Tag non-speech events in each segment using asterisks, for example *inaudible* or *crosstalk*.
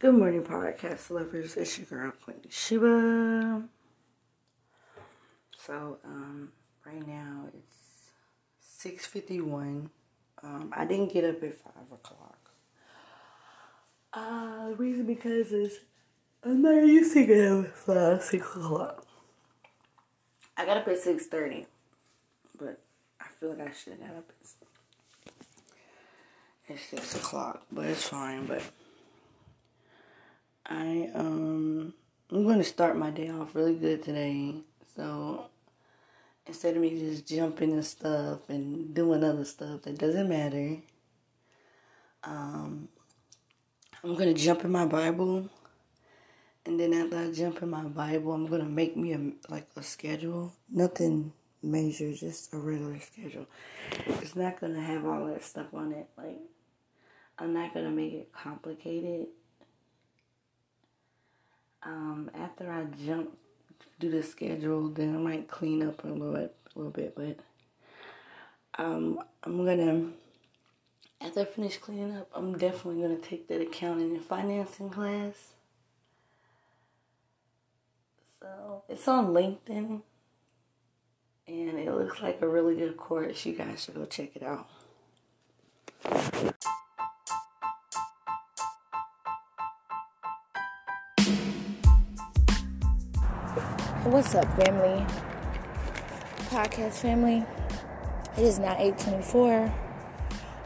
Good morning, podcast lovers. It's your girl, Queen Sheba. So, um, right now it's six fifty one. Um, I didn't get up at five o'clock. Uh, the reason because is I'm not used to getting up at five, six o'clock. I got up at six thirty, but I feel like I should have got up at, at six o'clock. But it's fine. But I um I'm gonna start my day off really good today. So instead of me just jumping and stuff and doing other stuff that doesn't matter, um I'm gonna jump in my Bible and then after I jump in my Bible I'm gonna make me a like a schedule. Nothing major, just a regular schedule. It's not gonna have all that stuff on it. Like I'm not gonna make it complicated um, after I jump do the schedule, then I might clean up a little bit, a little bit. But um, I'm gonna after I finish cleaning up, I'm definitely gonna take that accounting and financing class. So it's on LinkedIn, and it looks like a really good course. You guys should go check it out. What's up, family? Podcast family. It is now 824.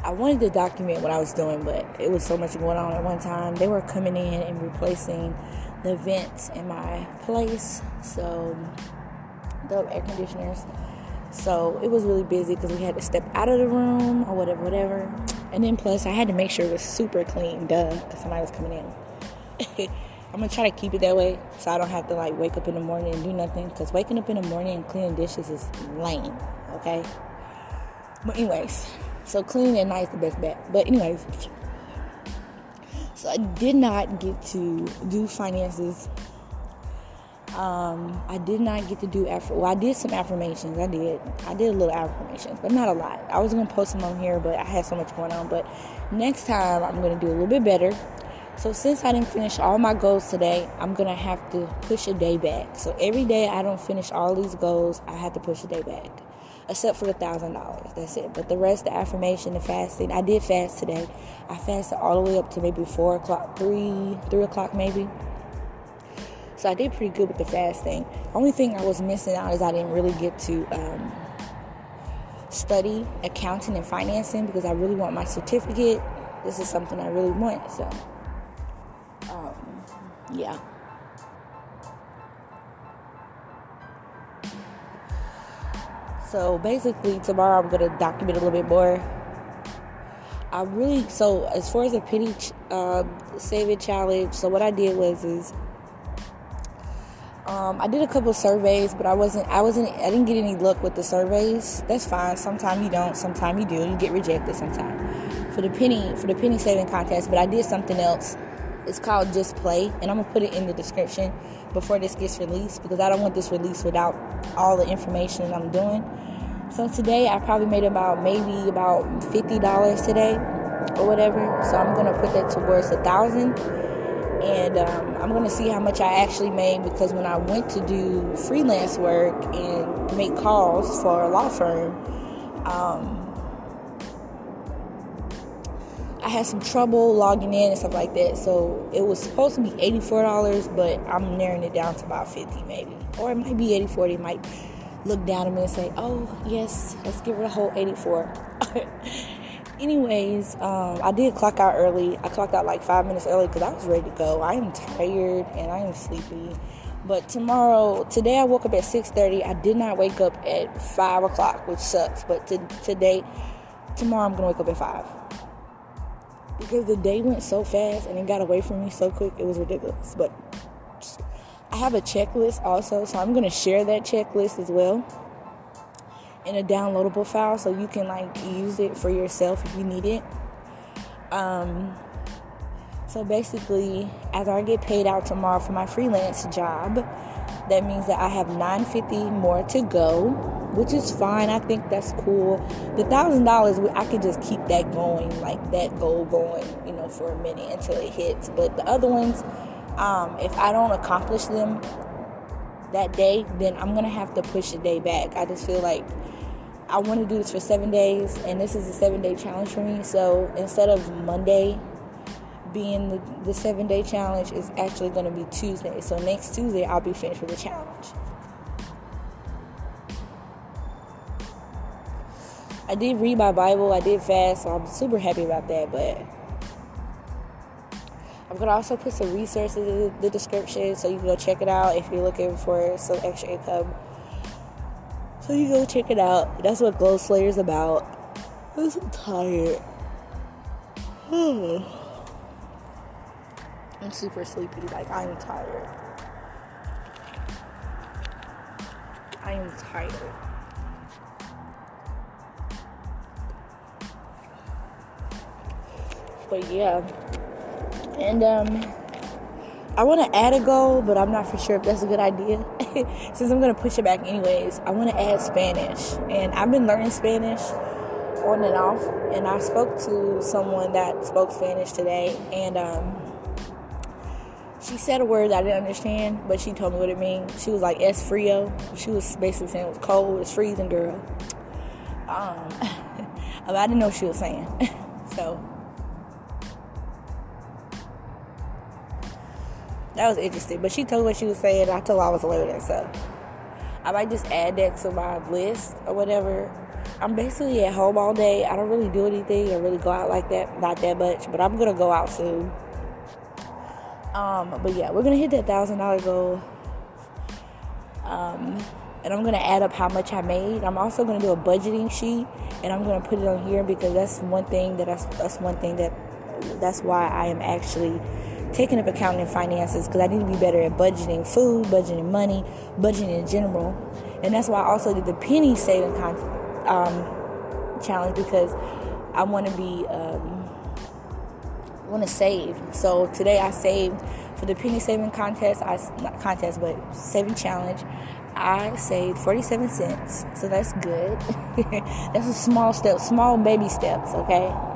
I wanted to document what I was doing, but it was so much going on at one time. They were coming in and replacing the vents in my place, so the air conditioners. So it was really busy because we had to step out of the room or whatever, whatever. And then plus, I had to make sure it was super clean, duh, because somebody was coming in. *laughs* I'm gonna try to keep it that way so I don't have to like wake up in the morning and do nothing. Cause waking up in the morning and cleaning dishes is lame. Okay. But anyways, so cleaning at night is the best bet. But anyways, so I did not get to do finances. Um, I did not get to do aff- well. I did some affirmations. I did. I did a little affirmations, but not a lot. I was gonna post them on here, but I had so much going on. But next time I'm gonna do a little bit better. So since I didn't finish all my goals today, I'm gonna have to push a day back. So every day I don't finish all these goals, I have to push a day back. Except for the thousand dollars. That's it. But the rest, the affirmation, the fasting, I did fast today. I fasted all the way up to maybe four o'clock, three, three o'clock maybe. So I did pretty good with the fasting. Only thing I was missing out is I didn't really get to um, study accounting and financing because I really want my certificate. This is something I really want. So yeah. So basically, tomorrow I'm gonna document a little bit more. I really so as far as the penny uh, saving challenge. So what I did was is um, I did a couple surveys, but I wasn't I wasn't I didn't get any luck with the surveys. That's fine. Sometimes you don't. Sometimes you do. You get rejected. Sometimes for the penny for the penny saving contest. But I did something else it's called Just Play, and I'm gonna put it in the description before this gets released because I don't want this released without all the information that I'm doing. So today I probably made about maybe about fifty dollars today or whatever. So I'm gonna put that towards a thousand, and um, I'm gonna see how much I actually made because when I went to do freelance work and make calls for a law firm. Um, had some trouble logging in and stuff like that. So it was supposed to be $84, but I'm narrowing it down to about 50 maybe. Or it might be 84. They might look down at me and say, oh, yes, let's give her a whole 84. *laughs* Anyways, um, I did clock out early. I clocked out like five minutes early because I was ready to go. I am tired and I am sleepy. But tomorrow, today I woke up at 6:30. I did not wake up at five o'clock, which sucks. But to, today, tomorrow I'm gonna wake up at five because the day went so fast and it got away from me so quick. It was ridiculous. But I have a checklist also, so I'm going to share that checklist as well in a downloadable file so you can like use it for yourself if you need it. Um, so basically, as I get paid out tomorrow for my freelance job, that means that I have 950 more to go which is fine. I think that's cool. The thousand dollars, I could just keep that going, like that goal going, you know, for a minute until it hits. But the other ones, um, if I don't accomplish them that day, then I'm gonna have to push the day back. I just feel like I want to do this for seven days, and this is a seven day challenge for me. So instead of Monday being the, the seven day challenge, it's actually to be Tuesday. So next Tuesday, I'll be finished with the challenge. I did read my Bible, I did fast, so I'm super happy about that. But I'm gonna also put some resources in the description so you can go check it out if you're looking for some extra income. So you go check it out. That's what Goal Slayer is about. I'm so tired. *sighs* I'm super sleepy. Like I'm tired. I am tired. But yeah. And um I want to add a goal, but I'm not for sure if that's a good idea. *laughs* Since I'm going to push it back anyways, I want to add Spanish. And I've been learning Spanish on and off. And I spoke to someone that spoke Spanish today. And um, she said a word that I didn't understand, but she told me what it means. She was like, es frio. She was basically saying it was cold, it's freezing, girl. Um, I didn't know what she was saying. *laughs* so that was interesting. But she told me what she was saying. I told her I was learning, so I might just add that to my list or whatever. I'm basically at home all day. I don't really do anything. I really go out like that, not that much. But I'm gonna go out soon. Um, but yeah, we're gonna hit that thousand dollar goal. Um, and I'm gonna add up how much I made. I'm also gonna do a budgeting sheet, and I'm gonna put it on here because that's one thing that that's, that's one thing that that's why I am actually taking up accounting and finances because I need to be better at budgeting food, budgeting money, budgeting in general. And that's why I also did the penny saving con- um, challenge because I want to be um, want to save. So today I saved for the penny saving contest. I not contest but saving challenge. I saved 47 cents. So that's good. *laughs* that's a small step, small baby steps, okay?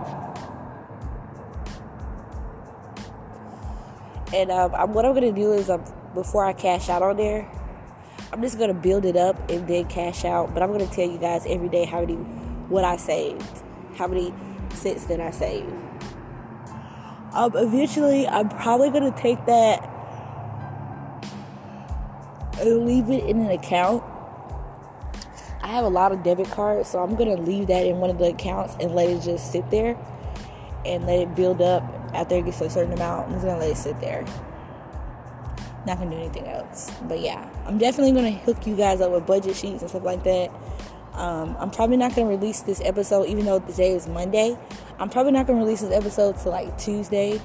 And um, what I'm gonna do is, um, before I cash out on there, I'm just gonna build it up and then cash out. But I'm gonna tell you guys every day how many, what I saved, how many cents that I saved. Um, eventually, I'm probably gonna take that and leave it in an account. I have a lot of debit cards, so I'm gonna leave that in one of the accounts and let it just sit there and let it build up after it gets to a certain amount, I'm just gonna let it sit there. Not gonna do anything else. But yeah, I'm definitely gonna hook you guys up with budget sheets and stuff like that. Um, I'm probably not gonna release this episode, even though today is Monday. I'm probably not gonna release this episode till like Tuesday.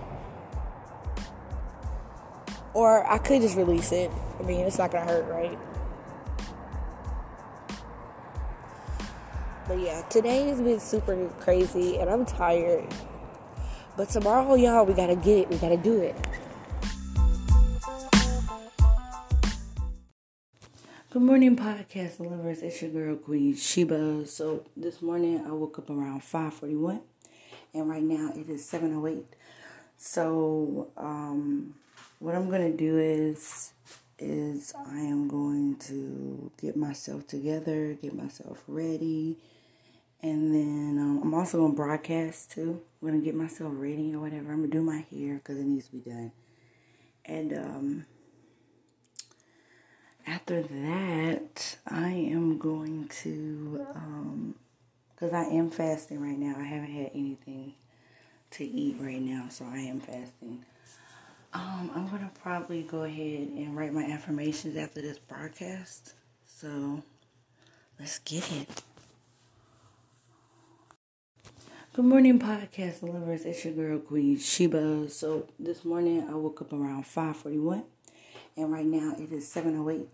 Or I could just release it. I mean, it's not gonna hurt, right? But yeah, today has been super crazy and I'm tired. But tomorrow, y'all, we gotta get it. We gotta do it. Good morning, podcast lovers. It's your girl Queen Sheba. So this morning I woke up around 5:41, and right now it is 7:08. So um, what I'm gonna do is is I am going to get myself together, get myself ready and then um, I'm also going to broadcast too. I'm going to get myself ready or whatever. I'm going to do my hair because it needs to be done. And um, after that, I am going to, because um, I am fasting right now. I haven't had anything to eat right now, so I am fasting. Um, I'm to probably go ahead and write my affirmations after this broadcast. So let's get it. Good morning, podcast lovers. It's your girl Queen Sheba. So this morning I woke up around 5:41, and right now it is 7:08.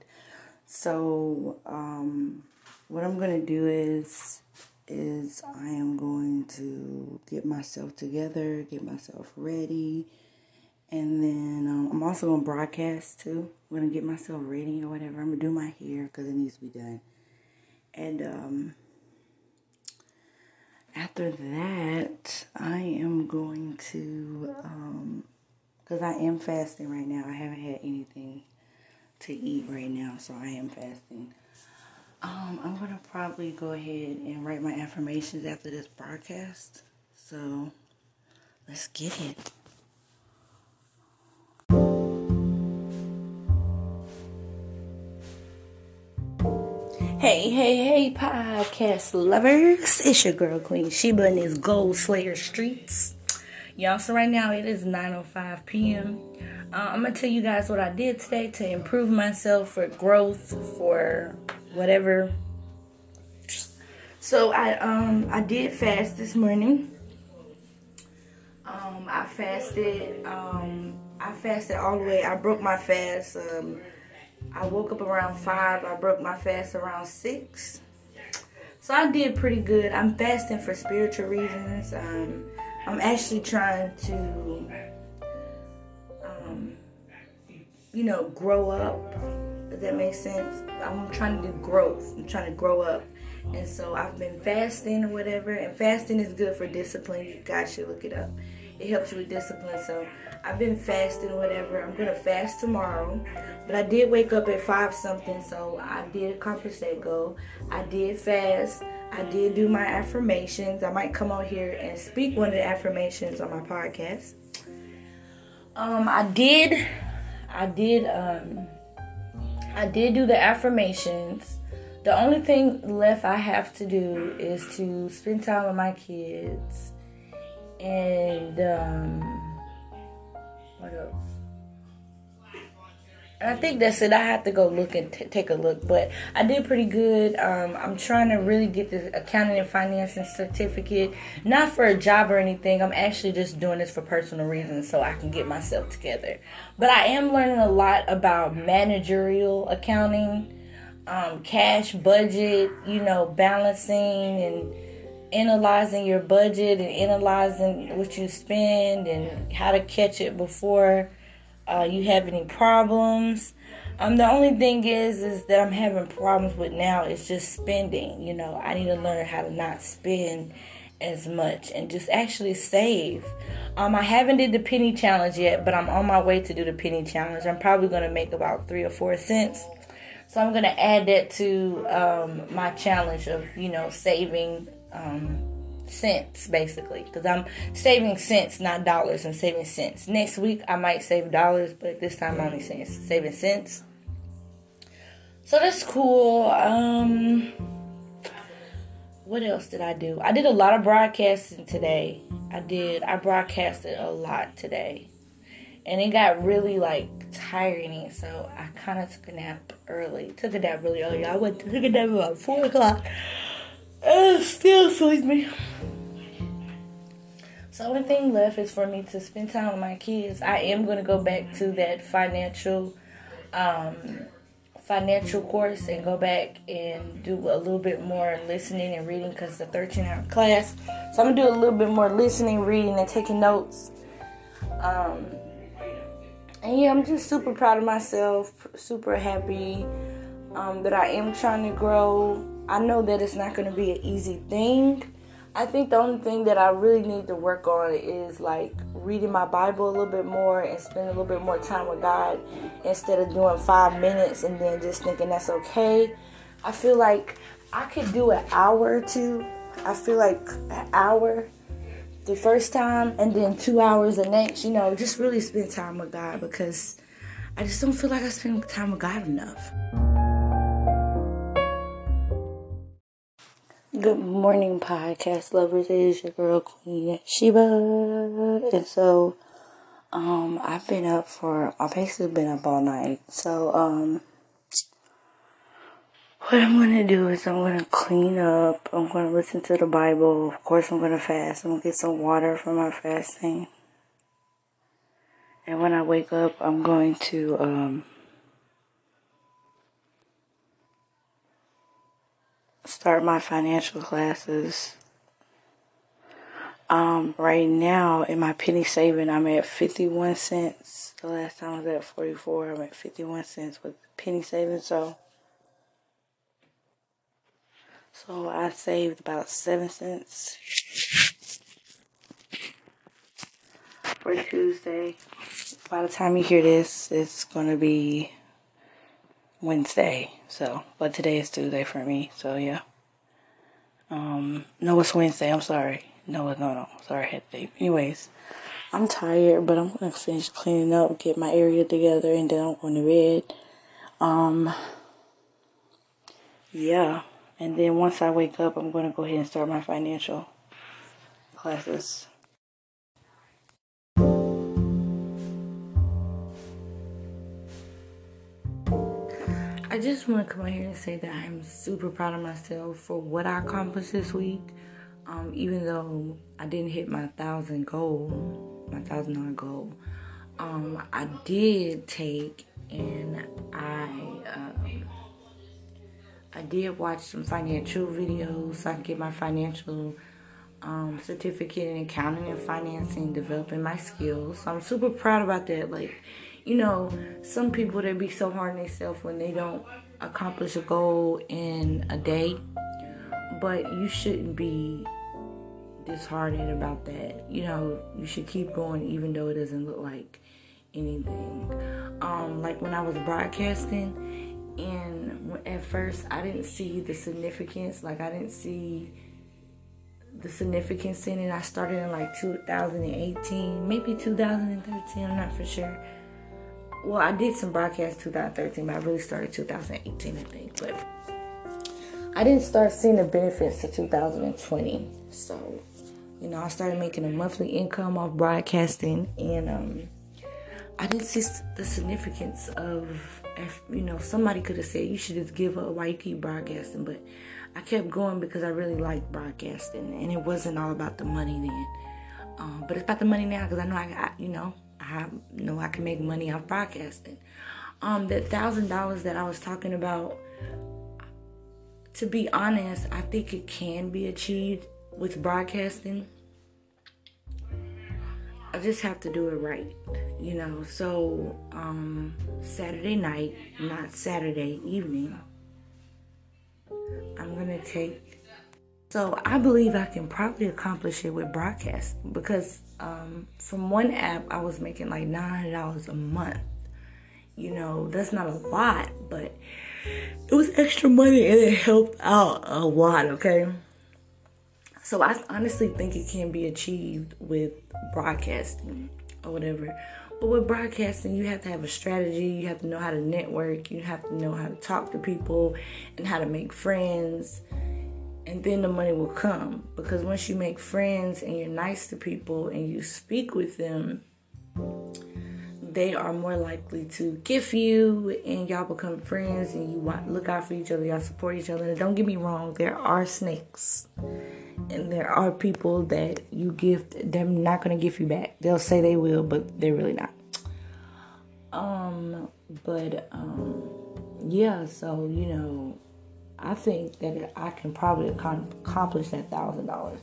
So um, what I'm gonna do is is I am going to get myself together, get myself ready, and then um, I'm also gonna broadcast too. I'm gonna get myself ready or whatever. I'm gonna do my hair because it needs to be done, And um, after that, I am going to, because um, I am fasting right now. I haven't had anything to eat right now, so I am fasting. Um, I'm gonna probably go ahead and write my affirmations after this broadcast. So let's get it. Hey, hey, hey, podcast lovers. It's your girl Queen Sheba in these Goal Slayer streets. Y'all, so right now it is 9.05 p.m. Uh, I'm going to tell you guys what I did today to improve myself for growth, for whatever. So I um I did fast this morning. Um I fasted um I fasted all the way. I broke my fast um I woke up around 5. I broke my fast around 6. So I did pretty good. I'm fasting for spiritual reasons. Um I'm actually trying to um you know, grow up. If that makes sense. I'm trying to do growth. I'm trying to grow up. And so I've been fasting or whatever. And fasting is good for discipline. You guys should look it up. It helps you with discipline. So I've been fasting or whatever. I'm to fast tomorrow. But I did wake up at 5 something. So I did accomplish that goal. I did fast. I did do my affirmations. I might come on here and speak one of the affirmations on my podcast. Um, I did, I did, um, I did do the affirmations. The only thing left I have to do is to spend time with my kids. And um, what else? I think that's it. I have to go look and t- take a look, but I did pretty good. Um, I'm trying to really get the accounting and financing certificate, not for a job or anything. I'm actually just doing this for personal reasons so I can get myself together. But I am learning a lot about managerial accounting, um, cash budget, you know, balancing and analyzing your budget and analyzing what you spend and how to catch it before uh, you have any problems. Um, the only thing is, is that I'm having problems with now is just spending. You know, I need to learn how to not spend as much and just actually save. Um, I haven't did the penny challenge yet, but I'm on my way to do the penny challenge. I'm probably gonna make about three or four cents. So I'm gonna add that to um, my challenge of you know saving um, cents basically. Because i'm saving cents not dollars. I'm saving cents. Next week i might save dollars but this time i'm only saving, saving cents. So that's cool. Um what else did i do? I did a lot of broadcasting today. I did i broadcasted a lot today. And it got really like tiring. So i kind of took a nap early. Took a nap really early. I went took a nap about four o'clock still sleeps me. So the only thing left is for me to spend time with my kids. I am going to go back to that financial, um, financial course and go back and do a little bit more listening and reading because the 13 hour class. So I'm gonna do a little bit more listening, reading, and taking notes. Um, and yeah, I'm just super proud of myself, super happy um, that I am trying to grow. I know that it's not going to be an easy thing. I think the only thing that I really need to work on is like reading my Bible a little bit more and spending a little bit more time with God instead of doing five minutes and then just thinking that's okay. I feel like I could do an hour or two. I feel like an hour the first time and then two hours the next, you know, just really spend time with God because I just don't feel like I spend time with God enough. Good morning, podcast lovers. It is your girl Queen Sheba, and so um, I've been up for I've basically been up all night. So um, what I'm gonna do is I'm gonna clean up. I'm gonna listen to the Bible. Of course, I'm gonna fast. I'm gonna get some water for my fasting, and when I wake up, I'm going to um start my financial classes. Um, right now in my penny saving, I'm at 51 cents. The last time I was at 44, I'm at 51 cents with penny saving. So So I saved about seven cents for Tuesday. By the time you hear this, it's gonna be Wednesday. So, but today is Tuesday for me. So yeah. Um, no, it's Wednesday. I'm sorry. No, no, no. Sorry, I had to. Anyways, I'm tired, but I'm gonna finish cleaning up, get my area together, and then I'm going to bed. Um, yeah. And then once I wake up, I'm gonna go ahead and start my financial classes. I just want to come out here and say that I'm super proud of myself for what I accomplished this week. Um, even though I didn't hit my thousand goal, my thousand dollar goal, um, I did take and I um, I did watch some financial videos so I can get my financial um, certificate in accounting and financing, developing my skills. So I'm super proud about that. Like you know, some people they be so hard on themselves when they don't accomplish a goal in a day. But you shouldn't be disheartened about that. You know, you should keep going even though it doesn't look like anything. Um, like when I was broadcasting, and at first I didn't see the significance. Like I didn't see the significance in it. I started in like 2018, maybe 2013. I'm not for sure well, I did some broadcasts 2013, but I really started 2018, I think. But I didn't start seeing the benefits to 2020. So, you know, I started making a monthly income off broadcasting, and um, I didn't see the significance of, if, you know, somebody could have said you should just give up why you keep broadcasting, but I kept going because I really liked broadcasting, and it wasn't all about the money then. Um, but it's about the money now because I know I got, you know, I know I can make money off broadcasting. Um, that thousand dollars that I was talking about, to be honest, I think it can be achieved with broadcasting. I just have to do it right, you know. So, um, Saturday night, not Saturday evening, I'm gonna take so I believe I can probably accomplish it with broadcast because um, from one app I was making like nine dollars a month. You know, that's not a lot, but it was extra money and it helped out a lot. Okay. So I honestly think it can be achieved with broadcasting or whatever. But with broadcasting, you have to have a strategy. You have to know how to network. You have to know how to talk to people and how to make friends and then the money will come. Because once you make friends and you're nice to people and you speak with them they are more likely to gift you and y'all become friends and you look out for each other y'all support each other. And don't get me wrong there are snakes and there are people that you gift they're not going to give you back. They'll say they will but they're really not. Um but um yeah so you know I think that I can probably accomplish that thousand dollars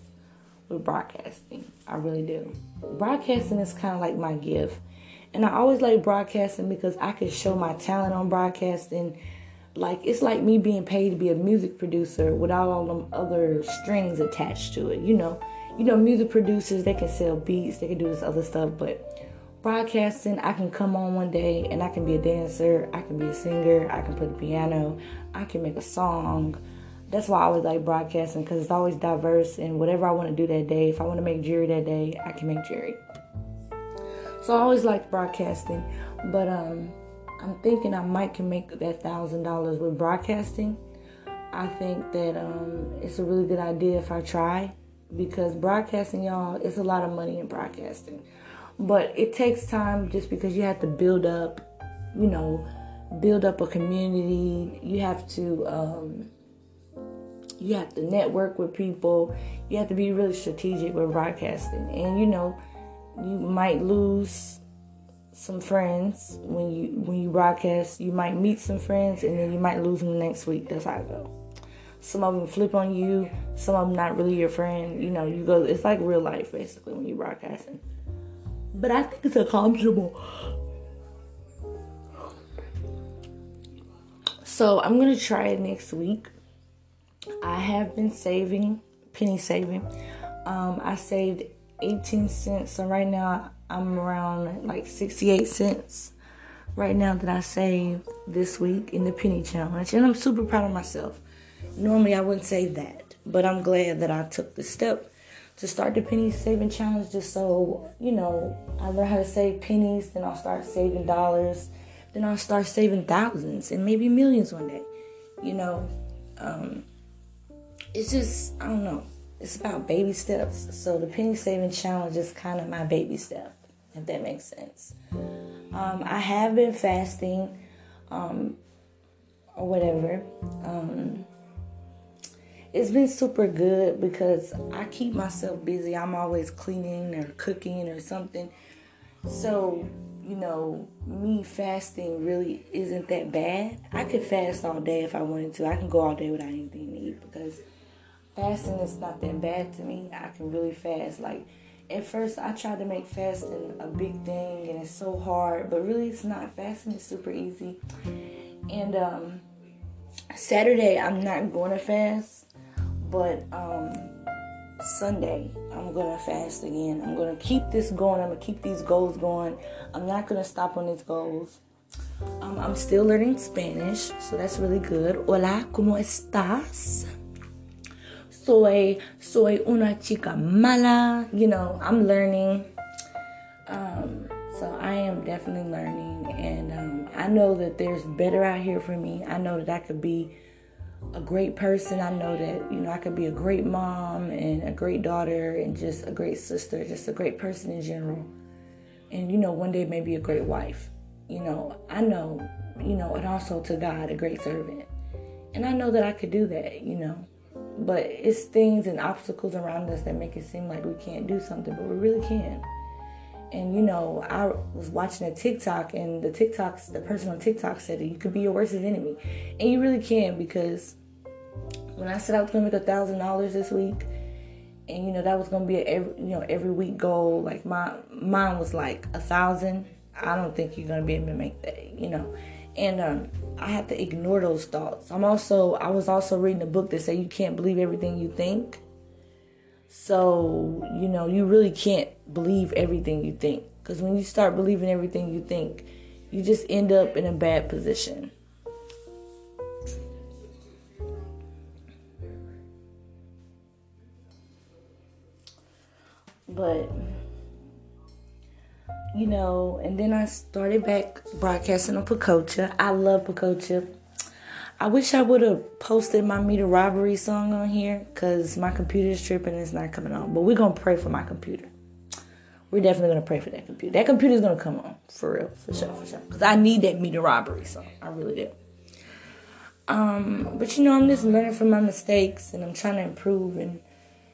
with broadcasting. I really do. Broadcasting is kind of like my gift, and I always like broadcasting because I can show my talent on broadcasting. Like it's like me being paid to be a music producer without all them other strings attached to it. You know, you know, music producers they can sell beats, they can do this other stuff, but broadcasting, I can come on one day and I can be a dancer, I can be a singer, I can play the piano, I can make a song. That's why I always like broadcasting because it's always diverse and whatever I want to do that day. If I want to make jewelry that day, I can make jewelry. So I always like broadcasting, but um, I'm thinking I might can make that thousand dollars with broadcasting. I think that um, it's a really good idea if I try because broadcasting, y'all, it's a lot of money in broadcasting. But it takes time just because you have to build up, you know, build up a community. You have to um, you have to network with people. You have to be really strategic with broadcasting. And you know, you might lose some friends when you when you broadcast. You might meet some friends and then you might lose them the next week. That's how it goes. Some of them flip on you. Some of them not really your friend. You know, you go. It's like real life basically when you're broadcasting but I think it's accomplishable. So I'm gonna try it next week. I have been saving, penny saving. Um, I saved 18 cents. So right now I'm around like 68 cents right now that I saved this week in the penny challenge. And I'm super proud of myself. Normally I wouldn't say that, but I'm glad that I took the step to start the penny saving challenge just so, you know, I learn how to save pennies, then I'll start saving dollars, then I'll start saving thousands and maybe millions one day. You know, um, it's just, I don't know, it's about baby steps. So the penny saving challenge is kind of my baby step, if that makes sense. Um, I have been fasting um, or whatever. Um, it's been super good because I keep myself busy. I'm always cleaning or cooking or something. So, you know, me fasting really isn't that bad. I could fast all day if I wanted to. I can go all day without anything to eat because fasting is not that bad to me. I can really fast. Like, at first, I tried to make fasting a big thing and it's so hard, but really, it's not. Fasting is super easy. And, um, Saturday, I'm not going to fast but um, Sunday, I'm gonna fast again. I'm gonna keep this going. I'm gonna keep these goals going. I'm not gonna stop on these goals. Um, I'm still learning Spanish, so that's really good. Hola, ¿cómo estás? Soy, soy una chica mala. You know, I'm learning. Um, so I am definitely learning, and um, I know that there's better out here for me. I know that I could be a great person. I know that, you know, I could be a great mom and a great daughter and just a great sister, just a great person in general. And, you know, one day maybe a great wife. You know, I know, you know, and also to God, a great servant. And I know that I could do that, you know. But it's things and obstacles around us that make it seem like we can't do something, but we really can. And you know, I was watching a TikTok, and the TikToks, the person on TikTok said that you could be your worst enemy, and you really can because when I said I was gonna make a thousand dollars this week, and you know that was gonna be a every you know every week goal. Like my mine was like a thousand. I don't think you're gonna be able to make that. You know, and um, I had to ignore those thoughts. I'm also I was also reading a book that said you can't believe everything you think. So you know you really can't believe everything you think because when you start believing everything you think, you just end up in a bad position. But you know, and then I started back broadcasting on Pococha. I love Pococha. I wish I would have posted my meter robbery song on here because my computer is tripping and it's not coming on. But we're gonna pray for my computer. We're definitely gonna pray for that computer. That computer's gonna come on for real, for sure, for sure. Because I need that meter robbery song. I really do. Um, but you know, I'm just learning from my mistakes and I'm trying to improve and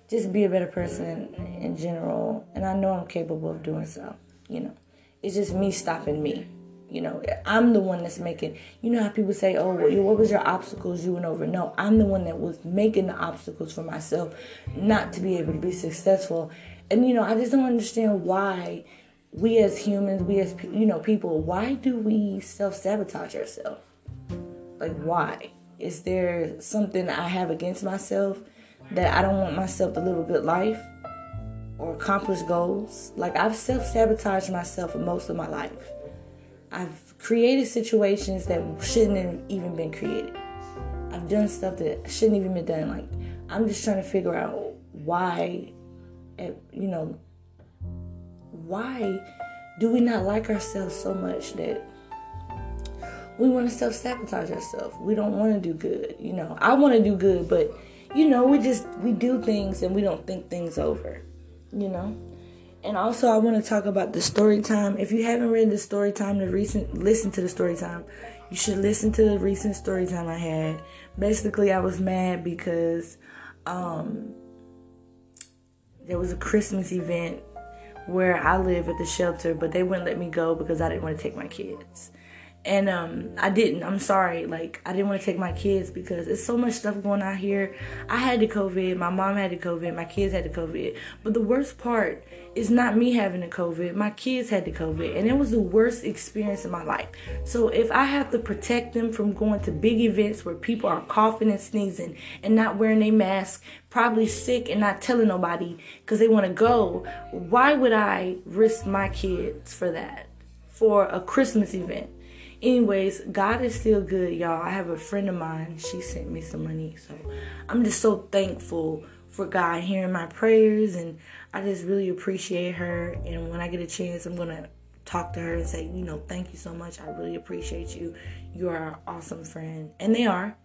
just be a better person in general. And I know I'm capable of doing so. You know, it's just me stopping me. You know, I'm the one that's making. You know how people say, "Oh, what was your obstacles you went over?" No, I'm the one that was making the obstacles for myself, not to be able to be successful. And you know, I just don't understand why we as humans, we as you know people, why do we self sabotage ourselves? Like, why? Is there something I have against myself? that I don't want myself to live a good life or accomplish goals. Like I've self sabotaged myself for most of my life. I've created situations that shouldn't have even been created. I've done stuff that shouldn't even been done. Like I'm just trying to figure out why, eh, you know, why do we not like ourselves so much that we want to self sabotage ourselves? We don't want to do good. You know, I want to do good, but you know, we just we do things and we don't think things over, you know. And also, I want to talk about the story time. If you haven't read the story time, the recent listen to the story time. You should listen to the recent story time I had. Basically, I was mad because um, there was a Christmas event where I live at the shelter, but they wouldn't let me go because I didn't want to take my kids. And um I didn't. I'm sorry. Like I didn't want to take my kids because it's so much stuff going on here. I had the COVID, my mom had the COVID, my kids had the COVID. But the worst part is not me having the COVID. My kids had the COVID, and it was the worst experience in my life. So if I have to protect them from going to big events where people are coughing and sneezing and not wearing a mask, probably sick and not telling nobody because they want to go, why would I risk my kids for that? For a Christmas event? Anyways, God is still good, y'all. I have a friend of mine. She sent me some money, so I'm just so thankful for God hearing my prayers, and I just really appreciate her. And when I get a chance, I'm gonna talk to her and say, you know, thank you so much. I really appreciate you. You are an awesome friend, and they are.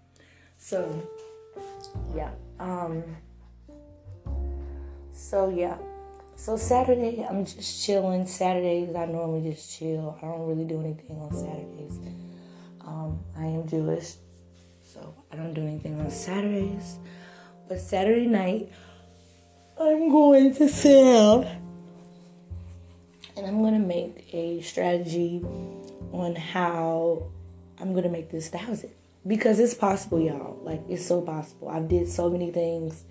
So, yeah. Um. So yeah. So Saturday, I'm just chilling. Saturdays, I normally just chill. I don't really do anything on Saturdays. Um, I am Jewish, so I don't do anything on Saturdays. But Saturday night, I'm going to sell, and I'm gonna make a strategy on how I'm gonna make this thousand because it's possible, y'all. Like it's so possible. I've did so many things,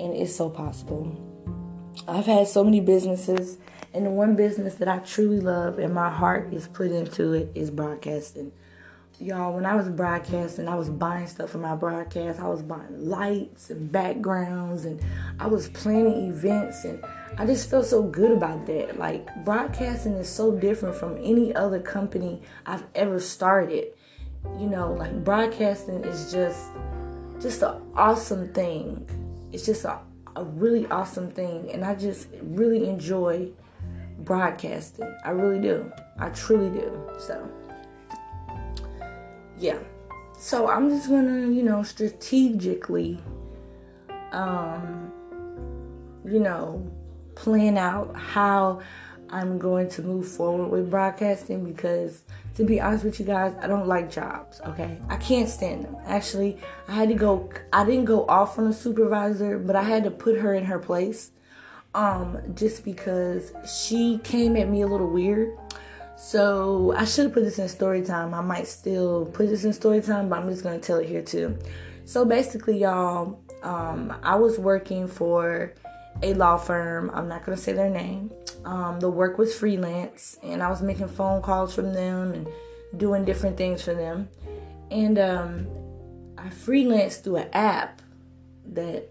and it's so possible. I've had so many businesses, and the one business that I truly love and my heart is put into it is broadcasting. Y'all, when I was broadcasting, I was buying stuff for my broadcast. I was buying lights and backgrounds, and I was planning events, and I just felt so good about that. Like, broadcasting is so different from any other company I've ever started. You know, like, broadcasting is just just an awesome thing. It's just a a really awesome thing, and I just really enjoy broadcasting. I really do. I truly do. So, yeah. So I'm just gonna, you know, strategically, um, you know, plan out how I'm going to move forward with broadcasting because to be honest with you guys, I don't like jobs, okay? I can't stand them. Actually, I had to go I didn't go off on a supervisor, but I had to put her in her place. Um just because she came at me a little weird. So, I should have put this in story time. I might still put this in story time, but I'm just to tell it here too. So, basically, y'all, um I was working for a law firm. I'm not going to say their name. Um, the work was freelance, and I was making phone calls from them and doing different things for them. And um, I freelanced through an app that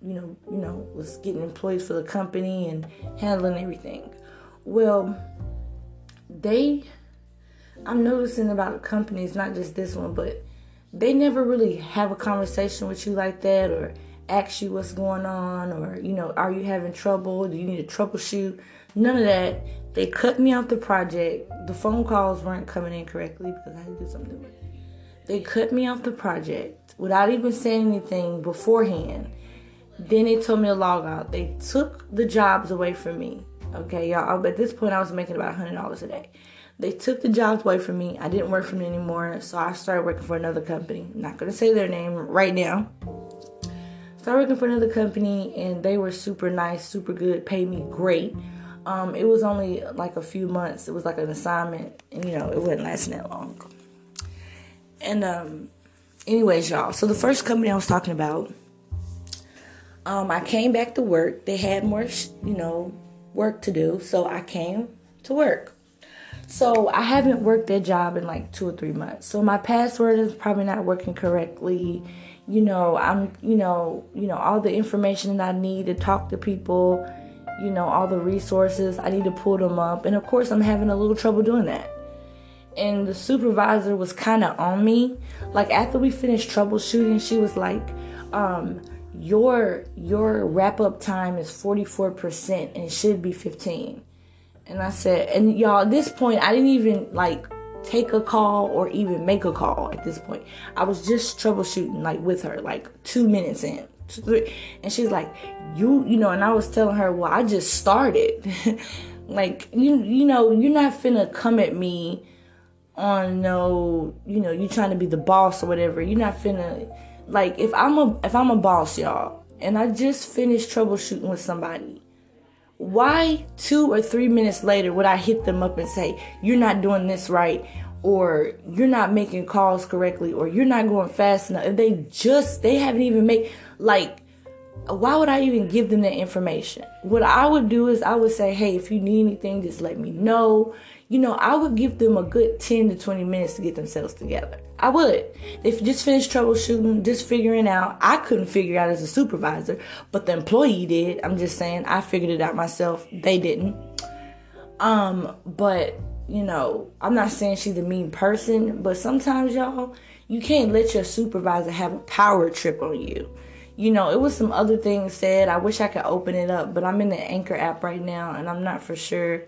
you know, you know, was getting employees for the company and handling everything. Well, they, I'm noticing about companies, not just this one, but they never really have a conversation with you like that or ask you what's going on or, you know, are you having trouble? Do you need to troubleshoot? None of that. They cut me off the project. The phone calls weren't coming in correctly because I had to do something. They cut me off the project without even saying anything beforehand. Then they told me to log out. They took the jobs away from me. Okay, y'all. At this point, I was making about $100 a day. They took the jobs away from me. I didn't work for them anymore, so I started working for another company. I'm not gonna say their name right now. Started working for another company, and they were super nice, super good, paid me great. Um, it was only like a few months. It was like an assignment, and you know, it wasn't lasting that long. And um, anyways, y'all. So the first company I was talking about, um, I came back to work. They had more, you know, work to do, so I came to work. So I haven't worked that job in like two or three months. So my password is probably not working correctly. You know, I'm, you know, you know, all the information that I need to talk to people you know, all the resources. I need to pull them up. And of course, I'm having a little trouble doing that. And the supervisor was kind of on me. Like after we finished troubleshooting, she was like, um, your your wrap up time is 44% and should be 15. And I said, and y'all, at this point, I didn't even like take a call or even make a call at this point. I was just troubleshooting like with her, like two minutes in three. And she's like, you, you know, and I was telling her, well, I just started. *laughs* like, you, you know, you're not finna come at me on no, you know, you trying to be the boss or whatever. You're not finna, like, if I'm a, if I'm a boss, y'all, and I just finished troubleshooting with somebody, why two or three minutes later would I hit them up and say, you're not doing this right? or you're not making calls correctly or you're not going fast enough if they just they haven't even made like why would I even give them that information? What I would do is I would say, hey, if you need anything, just let me know. You know, I would give them a good 10 to 20 minutes to get themselves together. I would. If just finished troubleshooting, just figuring out, I couldn't figure out as a supervisor, but the employee did. I'm just saying, I figured it out myself. They didn't. Um, but you know, I'm not saying she's a mean person, but sometimes y'all, you can't let your supervisor have a power trip on you you know, it was some other things said. I wish I could open it up, but I'm in the Anchor app right now and I'm not for sure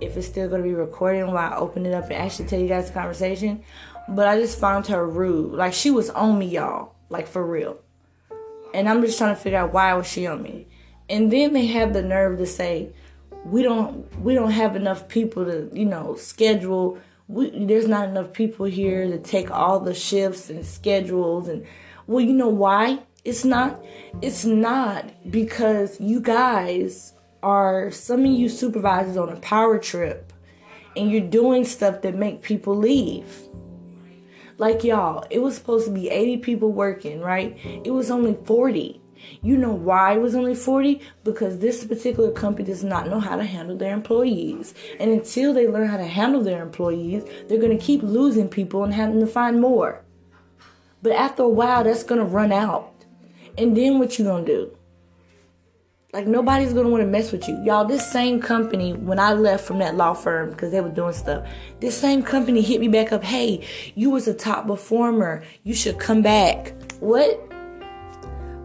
if it's still going to be recording while I open it up and actually tell you guys the conversation. But I just found her rude. Like she was on me, y'all. Like for real. And I'm just trying to figure out why was she on me. And then they have the nerve to say, we don't we don't have enough people to, you know, schedule we, there's not enough people here to take all the shifts and schedules and well you know why it's not it's not because you guys are some of you supervisors on a power trip and you're doing stuff that make people leave. Like y'all, it was supposed to be 80 people working, right? It was only 40. You know why it was only 40? Because this particular company does not know how to handle their employees. And until they learn how to handle their employees, they're going to keep losing people and having to find more. But after a while, that's going to run out. And then what you gonna do? Like nobody's gonna want to mess with you, y'all. This same company, when I left from that law firm because they were doing stuff, this same company hit me back up. Hey, you was a top performer. You should come back. What?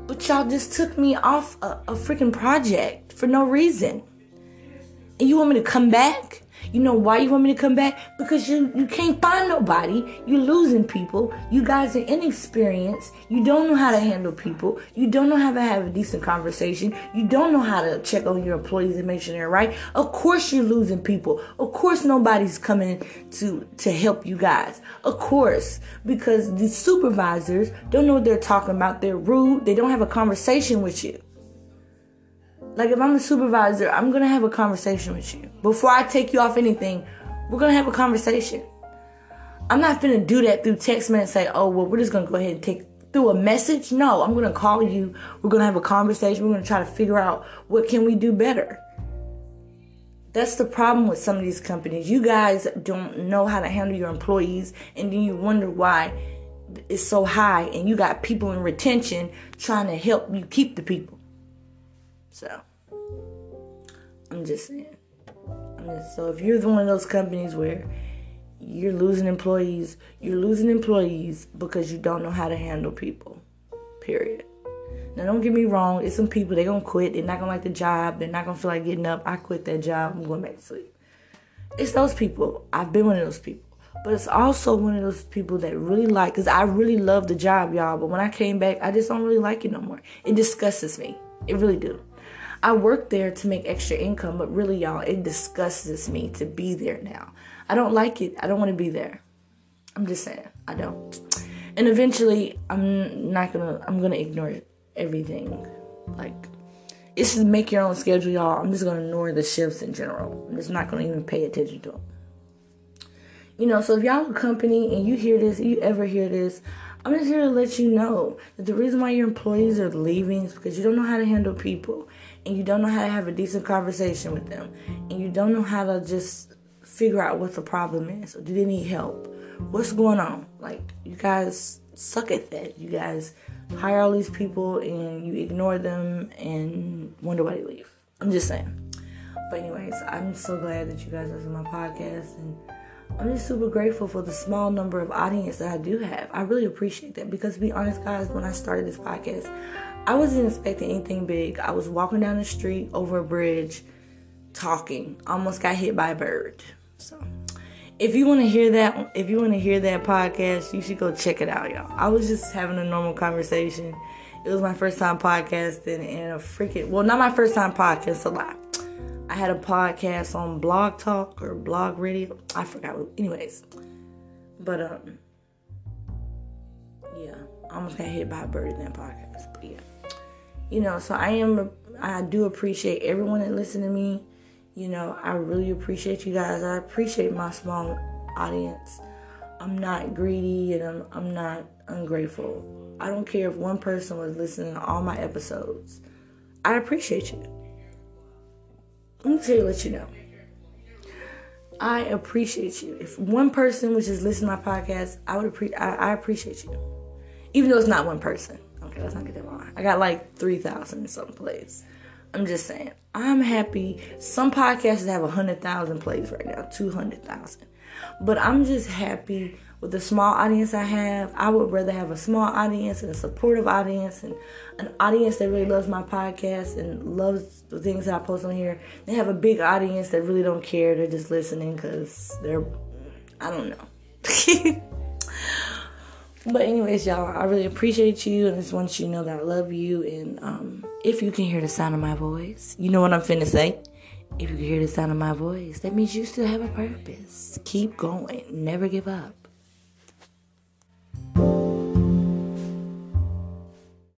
But y'all just took me off a, a freaking project for no reason. And you want me to come back? You know why you want me to come back? Because you, you can't find nobody. You're losing people. You guys are inexperienced. You don't know how to handle people. You don't know how to have a decent conversation. You don't know how to check on your employees and make sure they're right. Of course you're losing people. Of course nobody's coming to to help you guys. Of course, because the supervisors don't know what they're talking about. They're rude. They don't have a conversation with you. Like if I'm a supervisor, I'm gonna have a conversation with you. Before I take you off anything, we're gonna have a conversation. I'm not gonna do that through text man and say, oh well we're just gonna go ahead and take through a message. No, I'm gonna call you, we're gonna have a conversation, we're gonna try to figure out what can we do better. That's the problem with some of these companies. You guys don't know how to handle your employees, and then you wonder why it's so high, and you got people in retention trying to help you keep the people. So I'm just saying. I'm just, so if you're the one of those companies where you're losing employees, you're losing employees because you don't know how to handle people. Period. Now don't get me wrong, it's some people they're gonna quit, they're not gonna like the job, they're not gonna feel like getting up. I quit that job, I'm going back to sleep. It's those people. I've been one of those people. But it's also one of those people that really like, because I really love the job, y'all. But when I came back, I just don't really like it no more. It disgusts me. It really do. I work there to make extra income, but really, y'all, it disgusts me to be there now. I don't like it. I don't want to be there. I'm just saying, I don't. And eventually, I'm not gonna. I'm gonna ignore everything. Like, it's just make your own schedule, y'all. I'm just gonna ignore the shifts in general. I'm just not gonna even pay attention to them. You know, so if y'all a company and you hear this, you ever hear this, I'm just here to let you know that the reason why your employees are leaving is because you don't know how to handle people and you don't know how to have a decent conversation with them and you don't know how to just figure out what the problem is do they need help? What's going on? Like you guys suck at that. You guys hire all these people and you ignore them and wonder why they leave. I'm just saying. But anyways i'm so glad that you guys listen to my podcast and i'm just super grateful for the small number of audience that i do have i really appreciate that because to be honest guys when i started this podcast I wasn't expecting anything big. I was walking down the street over a bridge talking. Almost got hit by a bird. So if you want to hear that if you want to hear that podcast, you should go check it out, y'all. I was just having a normal conversation. It was my first time podcasting and a freaking well, not my first time podcasting, a lot. I had a podcast on Blog Talk or Blog Radio. I forgot. Anyways, but um, yeah, I almost got hit by a bird in that podcast. But yeah you know, so I am, I do appreciate everyone that listen to me. You know, I really appreciate you guys. I appreciate my small audience. I'm not greedy and I'm, I'm not ungrateful. I don't care if one person was listening to all my episodes. I appreciate you. Let me tell you, let you know. I appreciate you. If one person was just listening to my podcast, I would appreciate. I appreciate you, even though it's not one person. Okay, let's not get that wrong. I got like three thousand some plays. I'm just saying. I'm happy. Some podcasts have hundred thousand plays right now, two hundred thousand. But I'm just happy with the small audience I have. I would rather have a small audience and a supportive audience and an audience that really loves my podcast and loves the things that I post on here. They have a big audience that really don't care. They're just listening because they're, I don't know. *laughs* but anyways, y'all, I really appreciate you and just want you to know that I love you. And um, if you can hear the sound of my voice, you know what I'm finna say. If you can hear the sound of my voice, that means you still have a purpose. Keep going. Never give up.